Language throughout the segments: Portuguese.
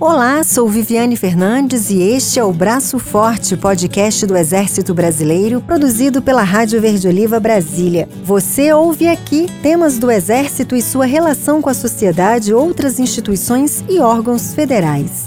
Olá, sou Viviane Fernandes e este é o Braço Forte, podcast do Exército Brasileiro, produzido pela Rádio Verde Oliva Brasília. Você ouve aqui temas do Exército e sua relação com a sociedade, outras instituições e órgãos federais.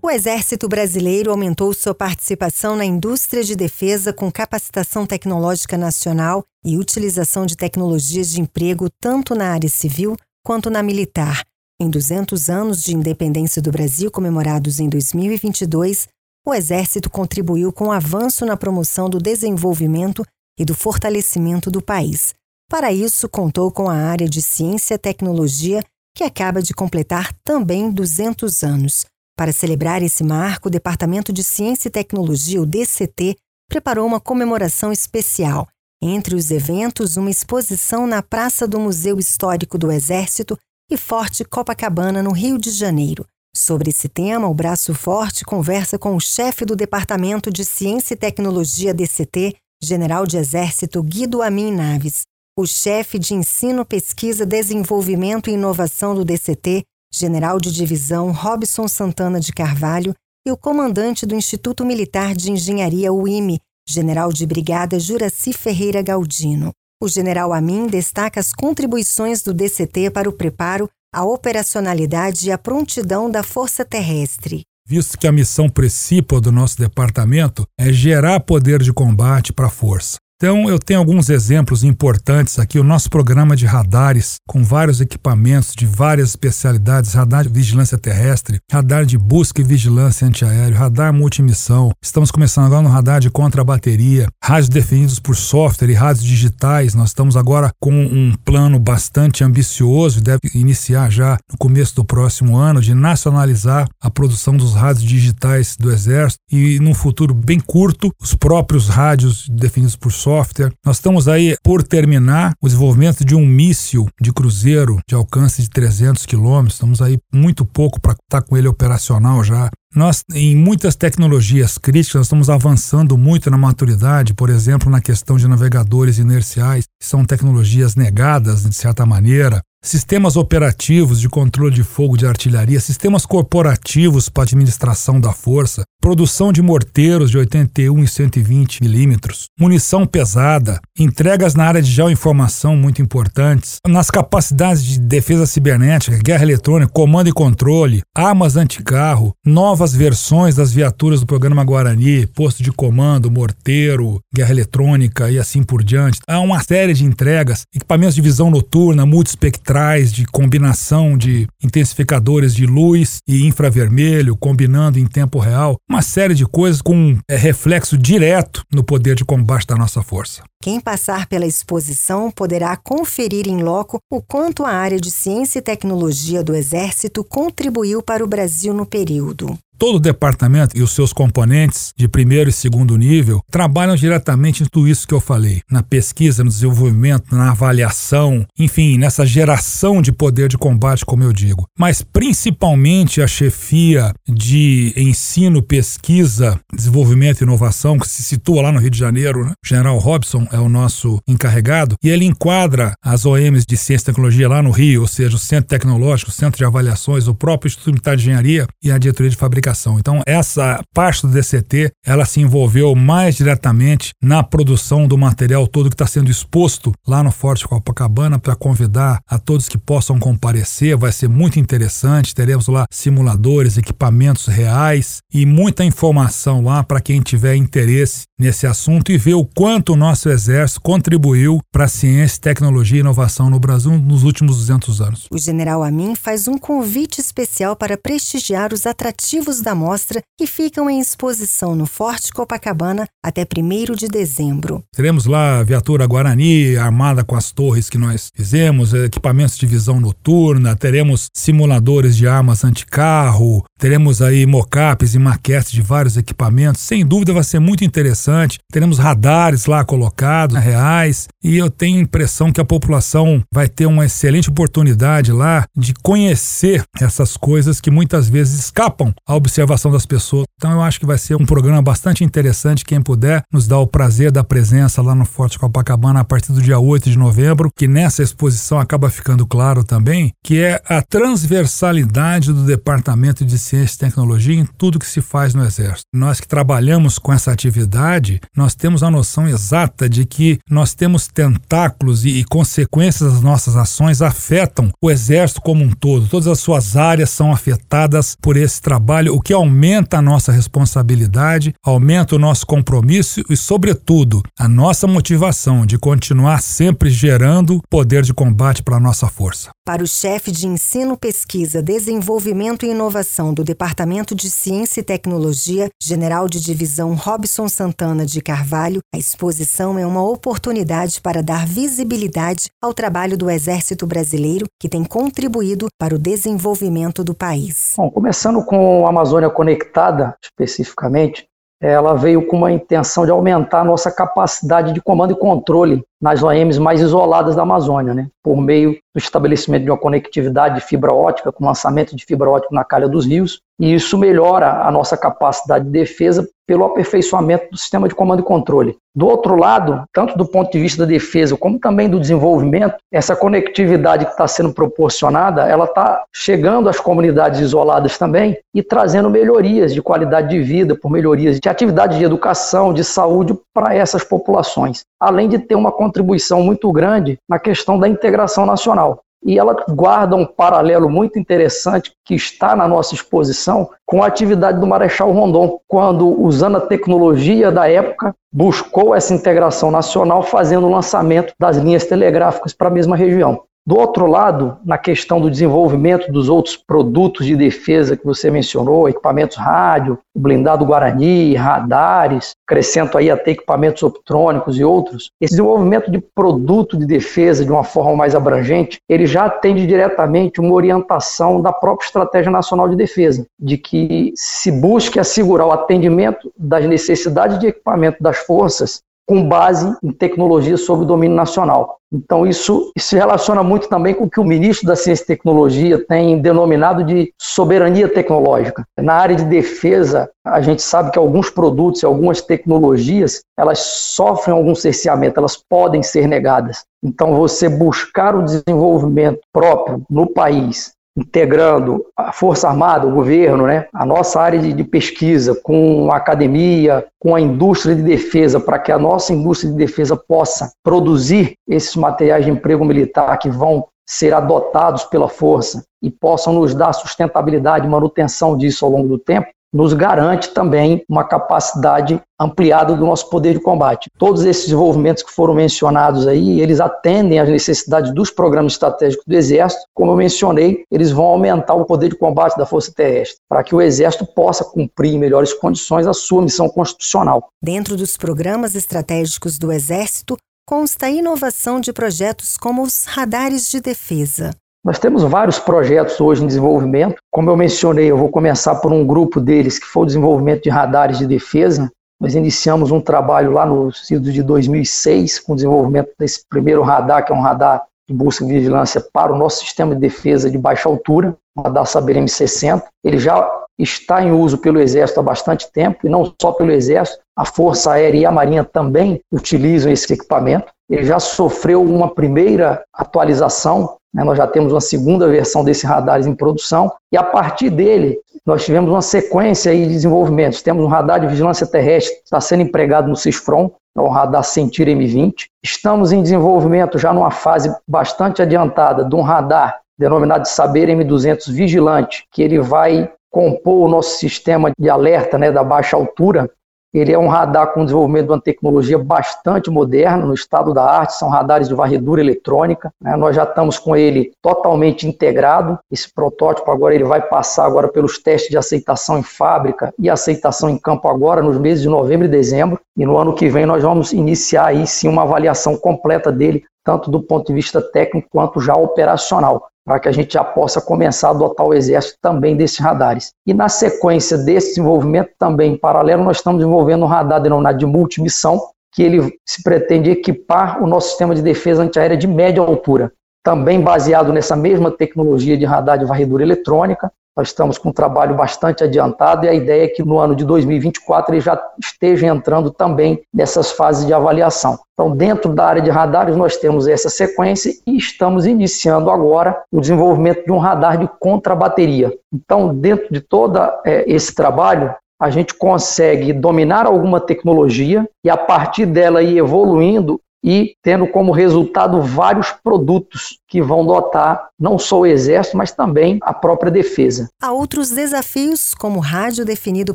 O Exército Brasileiro aumentou sua participação na indústria de defesa com capacitação tecnológica nacional e utilização de tecnologias de emprego tanto na área civil quanto na militar em 200 anos de independência do Brasil, comemorados em 2022, o Exército contribuiu com avanço na promoção do desenvolvimento e do fortalecimento do país. Para isso, contou com a área de Ciência e Tecnologia, que acaba de completar também 200 anos. Para celebrar esse marco, o Departamento de Ciência e Tecnologia, o DCT, preparou uma comemoração especial. Entre os eventos, uma exposição na Praça do Museu Histórico do Exército e Forte Copacabana, no Rio de Janeiro. Sobre esse tema, o Braço Forte conversa com o chefe do Departamento de Ciência e Tecnologia DCT, General de Exército Guido Amin Naves, o chefe de Ensino, Pesquisa, Desenvolvimento e Inovação do DCT, General de Divisão Robson Santana de Carvalho, e o comandante do Instituto Militar de Engenharia UIME, General de Brigada Juraci Ferreira Galdino. O general Amin destaca as contribuições do DCT para o preparo, a operacionalidade e a prontidão da Força Terrestre. Visto que a missão principal do nosso departamento é gerar poder de combate para a força. Então, eu tenho alguns exemplos importantes aqui. O nosso programa de radares, com vários equipamentos de várias especialidades: radar de vigilância terrestre, radar de busca e vigilância antiaéreo, radar multimissão. Estamos começando agora no radar de contra-bateria, rádios definidos por software e rádios digitais. Nós estamos agora com um plano bastante ambicioso, deve iniciar já no começo do próximo ano, de nacionalizar a produção dos rádios digitais do Exército e, num futuro bem curto, os próprios rádios definidos por software software. Nós estamos aí por terminar o desenvolvimento de um míssil de cruzeiro de alcance de 300 quilômetros. Estamos aí muito pouco para estar tá com ele operacional já. Nós, em muitas tecnologias críticas, nós estamos avançando muito na maturidade, por exemplo, na questão de navegadores inerciais, que são tecnologias negadas, de certa maneira, sistemas operativos de controle de fogo de artilharia, sistemas corporativos para administração da força, produção de morteiros de 81 e 120 milímetros, munição pesada, entregas na área de geoinformação muito importantes, nas capacidades de defesa cibernética, guerra eletrônica, comando e controle, armas anticarro, novas versões das viaturas do programa Guarani, posto de comando, morteiro, guerra eletrônica e assim por diante. Há uma série de entregas, equipamentos de visão noturna, multispectral espectrais de combinação de intensificadores de luz e infravermelho, combinando em tempo real, uma série de coisas com é, reflexo direto no poder de combate da nossa força. Quem passar pela exposição poderá conferir em loco o quanto a área de ciência e tecnologia do Exército contribuiu para o Brasil no período. Todo o departamento e os seus componentes de primeiro e segundo nível trabalham diretamente em tudo isso que eu falei, na pesquisa, no desenvolvimento, na avaliação, enfim, nessa geração de poder de combate, como eu digo. Mas principalmente a chefia de ensino, pesquisa, desenvolvimento e inovação, que se situa lá no Rio de Janeiro, né? General Robson é o nosso encarregado, e ele enquadra as OMs de Ciência e Tecnologia lá no Rio, ou seja, o Centro Tecnológico, o Centro de Avaliações, o próprio Instituto de Engenharia e a diretoria de fabricação então, essa parte do DCT, ela se envolveu mais diretamente na produção do material todo que está sendo exposto lá no Forte Copacabana para convidar a todos que possam comparecer. Vai ser muito interessante. Teremos lá simuladores, equipamentos reais e muita informação lá para quem tiver interesse nesse assunto e ver o quanto o nosso exército contribuiu para a ciência, tecnologia e inovação no Brasil nos últimos 200 anos. O general Amin faz um convite especial para prestigiar os atrativos da mostra que ficam em exposição no Forte Copacabana até 1 de dezembro. Teremos lá a viatura Guarani armada com as torres que nós fizemos, equipamentos de visão noturna, teremos simuladores de armas anticarro, teremos aí mockups e maquetes de vários equipamentos. Sem dúvida vai ser muito interessante. Teremos radares lá colocados, reais, e eu tenho a impressão que a população vai ter uma excelente oportunidade lá de conhecer essas coisas que muitas vezes escapam ao observação das pessoas. Então eu acho que vai ser um programa bastante interessante. Quem puder nos dá o prazer da presença lá no Forte Copacabana a partir do dia 8 de novembro, que nessa exposição acaba ficando claro também que é a transversalidade do Departamento de Ciência e Tecnologia em tudo que se faz no Exército. Nós que trabalhamos com essa atividade, nós temos a noção exata de que nós temos tentáculos e, e consequências das nossas ações afetam o Exército como um todo. Todas as suas áreas são afetadas por esse trabalho, o que aumenta a nossa responsabilidade, aumenta o nosso compromisso e, sobretudo, a nossa motivação de continuar sempre gerando poder de combate para a nossa força. Para o chefe de Ensino, Pesquisa, Desenvolvimento e Inovação do Departamento de Ciência e Tecnologia, General de Divisão Robson Santana de Carvalho, a exposição é uma oportunidade para dar visibilidade ao trabalho do Exército Brasileiro, que tem contribuído para o desenvolvimento do país. Bom, começando com a Amazônia Conectada, especificamente, ela veio com uma intenção de aumentar a nossa capacidade de comando e controle nas OEMs mais isoladas da Amazônia, né? por meio do estabelecimento de uma conectividade de fibra ótica, com lançamento de fibra ótica na calha dos rios, e isso melhora a nossa capacidade de defesa pelo aperfeiçoamento do sistema de comando e controle. Do outro lado, tanto do ponto de vista da defesa como também do desenvolvimento, essa conectividade que está sendo proporcionada, ela está chegando às comunidades isoladas também e trazendo melhorias de qualidade de vida, por melhorias de atividade de educação, de saúde para essas populações, além de ter uma contribuição muito grande na questão da integração nacional. E ela guarda um paralelo muito interessante que está na nossa exposição com a atividade do Marechal Rondon, quando, usando a tecnologia da época, buscou essa integração nacional, fazendo o lançamento das linhas telegráficas para a mesma região. Do outro lado, na questão do desenvolvimento dos outros produtos de defesa que você mencionou, equipamentos rádio, blindado Guarani, radares, acrescento aí até equipamentos optrônicos e outros, esse desenvolvimento de produto de defesa de uma forma mais abrangente, ele já atende diretamente uma orientação da própria Estratégia Nacional de Defesa, de que se busque assegurar o atendimento das necessidades de equipamento das forças com base em tecnologia sob domínio nacional. Então, isso, isso se relaciona muito também com o que o ministro da Ciência e Tecnologia tem denominado de soberania tecnológica. Na área de defesa, a gente sabe que alguns produtos e algumas tecnologias, elas sofrem algum cerceamento, elas podem ser negadas. Então, você buscar o desenvolvimento próprio no país integrando a Força Armada, o governo, né, a nossa área de, de, pesquisa com a academia, com a indústria de defesa, para que a nossa indústria de defesa possa produzir esses materiais de emprego militar que vão ser adotados pela força e possam nos dar sustentabilidade e manutenção disso ao longo do tempo, nos garante também uma capacidade ampliada do nosso poder de combate. Todos esses desenvolvimentos que foram mencionados aí, eles atendem às necessidades dos programas estratégicos do Exército. Como eu mencionei, eles vão aumentar o poder de combate da Força Terrestre, para que o Exército possa cumprir em melhores condições a sua missão constitucional. Dentro dos programas estratégicos do Exército, consta a inovação de projetos como os radares de defesa. Nós temos vários projetos hoje em desenvolvimento. Como eu mencionei, eu vou começar por um grupo deles, que foi o desenvolvimento de radares de defesa. Nós iniciamos um trabalho lá no ciclo de 2006 com o desenvolvimento desse primeiro radar, que é um radar de busca e vigilância para o nosso sistema de defesa de baixa altura, o radar Saber M60. Ele já está em uso pelo Exército há bastante tempo, e não só pelo Exército, a Força Aérea e a Marinha também utilizam esse equipamento. Ele já sofreu uma primeira atualização? Nós já temos uma segunda versão desse radar em produção e a partir dele nós tivemos uma sequência de desenvolvimentos. Temos um radar de vigilância terrestre que está sendo empregado no CISFRON, é o radar Sentir M20. Estamos em desenvolvimento já numa fase bastante adiantada de um radar denominado de Saber M200 Vigilante, que ele vai compor o nosso sistema de alerta né, da baixa altura ele é um radar com desenvolvimento de uma tecnologia bastante moderna no estado da arte, são radares de varredura eletrônica. Né? Nós já estamos com ele totalmente integrado. Esse protótipo agora ele vai passar agora pelos testes de aceitação em fábrica e aceitação em campo agora nos meses de novembro e dezembro. E no ano que vem nós vamos iniciar aí sim uma avaliação completa dele, tanto do ponto de vista técnico quanto já operacional para que a gente já possa começar a adotar o exército também desses radares. E na sequência desse desenvolvimento, também em paralelo, nós estamos desenvolvendo um radar denominado de multimissão, que ele se pretende equipar o nosso sistema de defesa antiaérea de média altura, também baseado nessa mesma tecnologia de radar de varredura eletrônica, Nós estamos com um trabalho bastante adiantado e a ideia é que no ano de 2024 ele já esteja entrando também nessas fases de avaliação. Então, dentro da área de radares, nós temos essa sequência e estamos iniciando agora o desenvolvimento de um radar de contrabateria. Então, dentro de todo é, esse trabalho, a gente consegue dominar alguma tecnologia e, a partir dela, ir evoluindo e tendo como resultado vários produtos que vão dotar não só o Exército, mas também a própria defesa. Há outros desafios, como rádio definido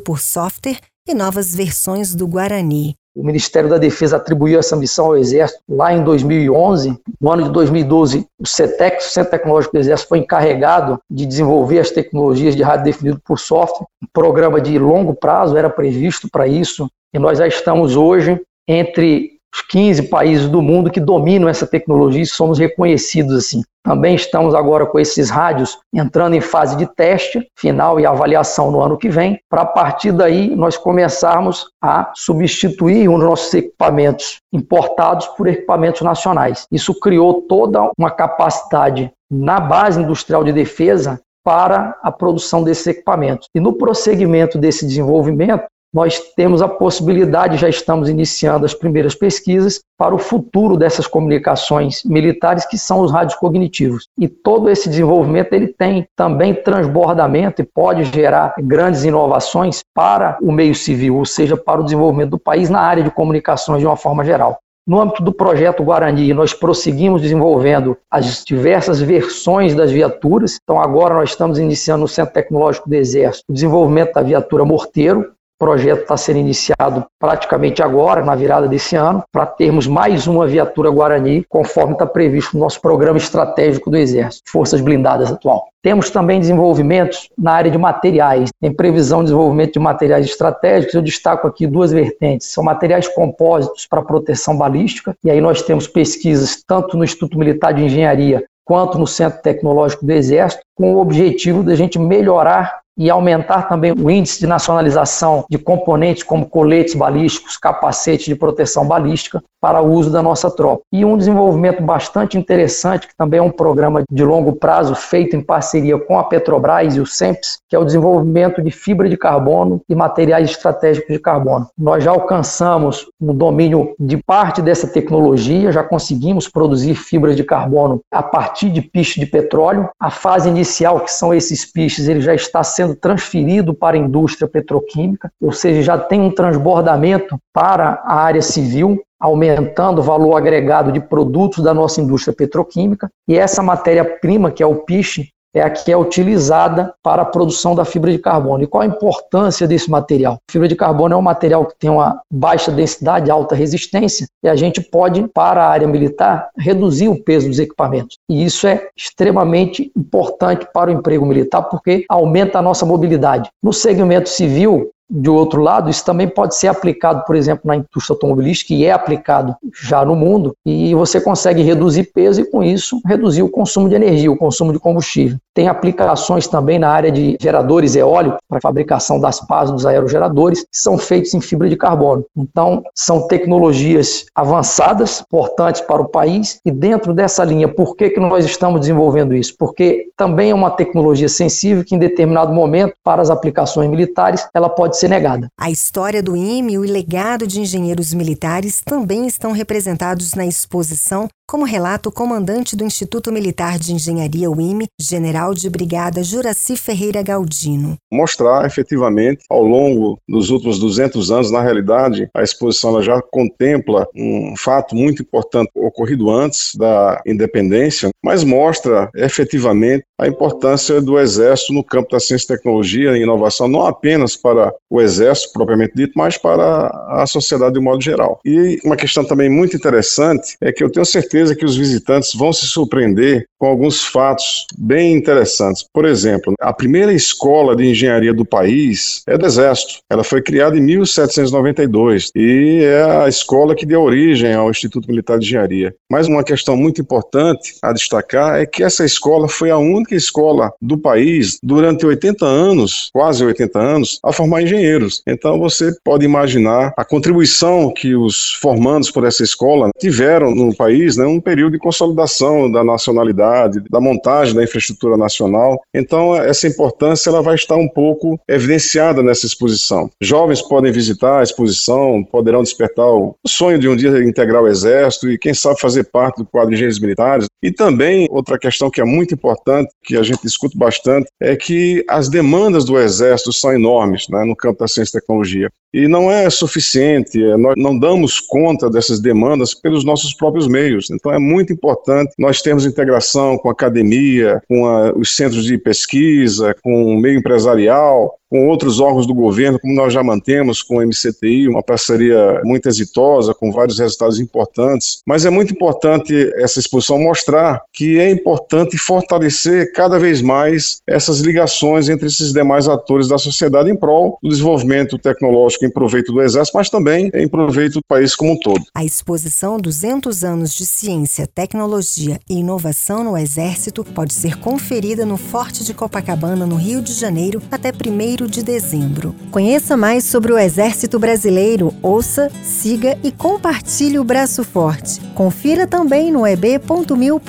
por software e novas versões do Guarani. O Ministério da Defesa atribuiu essa missão ao Exército lá em 2011. No ano de 2012, o CETEC, o Centro Tecnológico do Exército, foi encarregado de desenvolver as tecnologias de rádio definido por software. Um programa de longo prazo era previsto para isso e nós já estamos hoje entre os 15 países do mundo que dominam essa tecnologia e somos reconhecidos assim. Também estamos agora com esses rádios entrando em fase de teste final e avaliação no ano que vem, para a partir daí nós começarmos a substituir os nossos equipamentos importados por equipamentos nacionais. Isso criou toda uma capacidade na base industrial de defesa para a produção desses equipamentos. E no prosseguimento desse desenvolvimento, nós temos a possibilidade, já estamos iniciando as primeiras pesquisas para o futuro dessas comunicações militares, que são os rádios cognitivos. E todo esse desenvolvimento ele tem também transbordamento e pode gerar grandes inovações para o meio civil, ou seja, para o desenvolvimento do país na área de comunicações de uma forma geral. No âmbito do projeto Guarani, nós prosseguimos desenvolvendo as diversas versões das viaturas. Então, agora nós estamos iniciando no Centro Tecnológico do Exército o desenvolvimento da viatura Morteiro, projeto está sendo iniciado praticamente agora, na virada desse ano, para termos mais uma viatura Guarani, conforme está previsto no nosso programa estratégico do Exército, Forças Blindadas atual. Temos também desenvolvimentos na área de materiais. Tem previsão de desenvolvimento de materiais estratégicos. Eu destaco aqui duas vertentes. São materiais compósitos para proteção balística. E aí nós temos pesquisas tanto no Instituto Militar de Engenharia quanto no Centro Tecnológico do Exército, com o objetivo da gente melhorar e aumentar também o índice de nacionalização de componentes como coletes balísticos, capacetes de proteção balística para o uso da nossa tropa. E um desenvolvimento bastante interessante, que também é um programa de longo prazo feito em parceria com a Petrobras e o SEMPS, que é o desenvolvimento de fibra de carbono e materiais estratégicos de carbono. Nós já alcançamos o domínio de parte dessa tecnologia, já conseguimos produzir fibra de carbono a partir de piches de petróleo. A fase inicial, que são esses piches, ele já está sendo sendo transferido para a indústria petroquímica, ou seja, já tem um transbordamento para a área civil, aumentando o valor agregado de produtos da nossa indústria petroquímica. E essa matéria-prima, que é o piche, é a que é utilizada para a produção da fibra de carbono. E qual a importância desse material? Fibra de carbono é um material que tem uma baixa densidade, alta resistência, e a gente pode, para a área militar, reduzir o peso dos equipamentos. E isso é extremamente importante para o emprego militar, porque aumenta a nossa mobilidade. No segmento civil, de outro lado, isso também pode ser aplicado, por exemplo, na indústria automobilística, e é aplicado já no mundo, e você consegue reduzir peso e, com isso, reduzir o consumo de energia, o consumo de combustível. Tem aplicações também na área de geradores eólicos, para fabricação das pás dos aerogeradores, que são feitos em fibra de carbono. Então, são tecnologias avançadas, importantes para o país, e dentro dessa linha, por que, que nós estamos desenvolvendo isso? Porque também é uma tecnologia sensível que, em determinado momento, para as aplicações militares, ela pode pode ser negada. A história do IME e o legado de engenheiros militares também estão representados na exposição como relata o comandante do Instituto Militar de Engenharia, UIME, general de brigada Juraci Ferreira Galdino. Mostrar efetivamente, ao longo dos últimos 200 anos, na realidade, a exposição já contempla um fato muito importante ocorrido antes da independência, mas mostra efetivamente a importância do Exército no campo da ciência, tecnologia e inovação, não apenas para o Exército propriamente dito, mas para a sociedade de modo geral. E uma questão também muito interessante é que eu tenho certeza certeza que os visitantes vão se surpreender com alguns fatos bem interessantes. Por exemplo, a primeira escola de engenharia do país é do Exército. Ela foi criada em 1792 e é a escola que deu origem ao Instituto Militar de Engenharia. Mas uma questão muito importante a destacar é que essa escola foi a única única escola do país durante 80 anos, quase 80 anos, a formar engenheiros. Então você pode imaginar a contribuição que os formandos por essa escola tiveram no país, né, um período de consolidação da nacionalidade, da montagem da infraestrutura nacional. Então essa importância ela vai estar um pouco evidenciada nessa exposição. Jovens podem visitar a exposição, poderão despertar o sonho de um dia integrar o exército e quem sabe fazer parte do quadro de engenheiros militares. E também outra questão que é muito importante, que a gente discute bastante, é que as demandas do exército são enormes né, no campo da ciência e tecnologia. E não é suficiente, é, nós não damos conta dessas demandas pelos nossos próprios meios. Então é muito importante nós termos integração com a academia, com a, os centros de pesquisa, com o meio empresarial, com outros órgãos do governo, como nós já mantemos com o MCTI, uma parceria muito exitosa, com vários resultados importantes. Mas é muito importante essa exposição mostrar que é importante fortalecer cada vez mais essas ligações entre esses demais atores da sociedade em prol do desenvolvimento tecnológico em proveito do Exército, mas também em proveito do país como um todo. A exposição 200 anos de ciência, tecnologia e inovação no Exército pode ser conferida no Forte de Copacabana, no Rio de Janeiro, até 1 de dezembro. Conheça mais sobre o Exército Brasileiro, ouça, siga e compartilhe o Braço Forte. Confira também no eb.mil.br.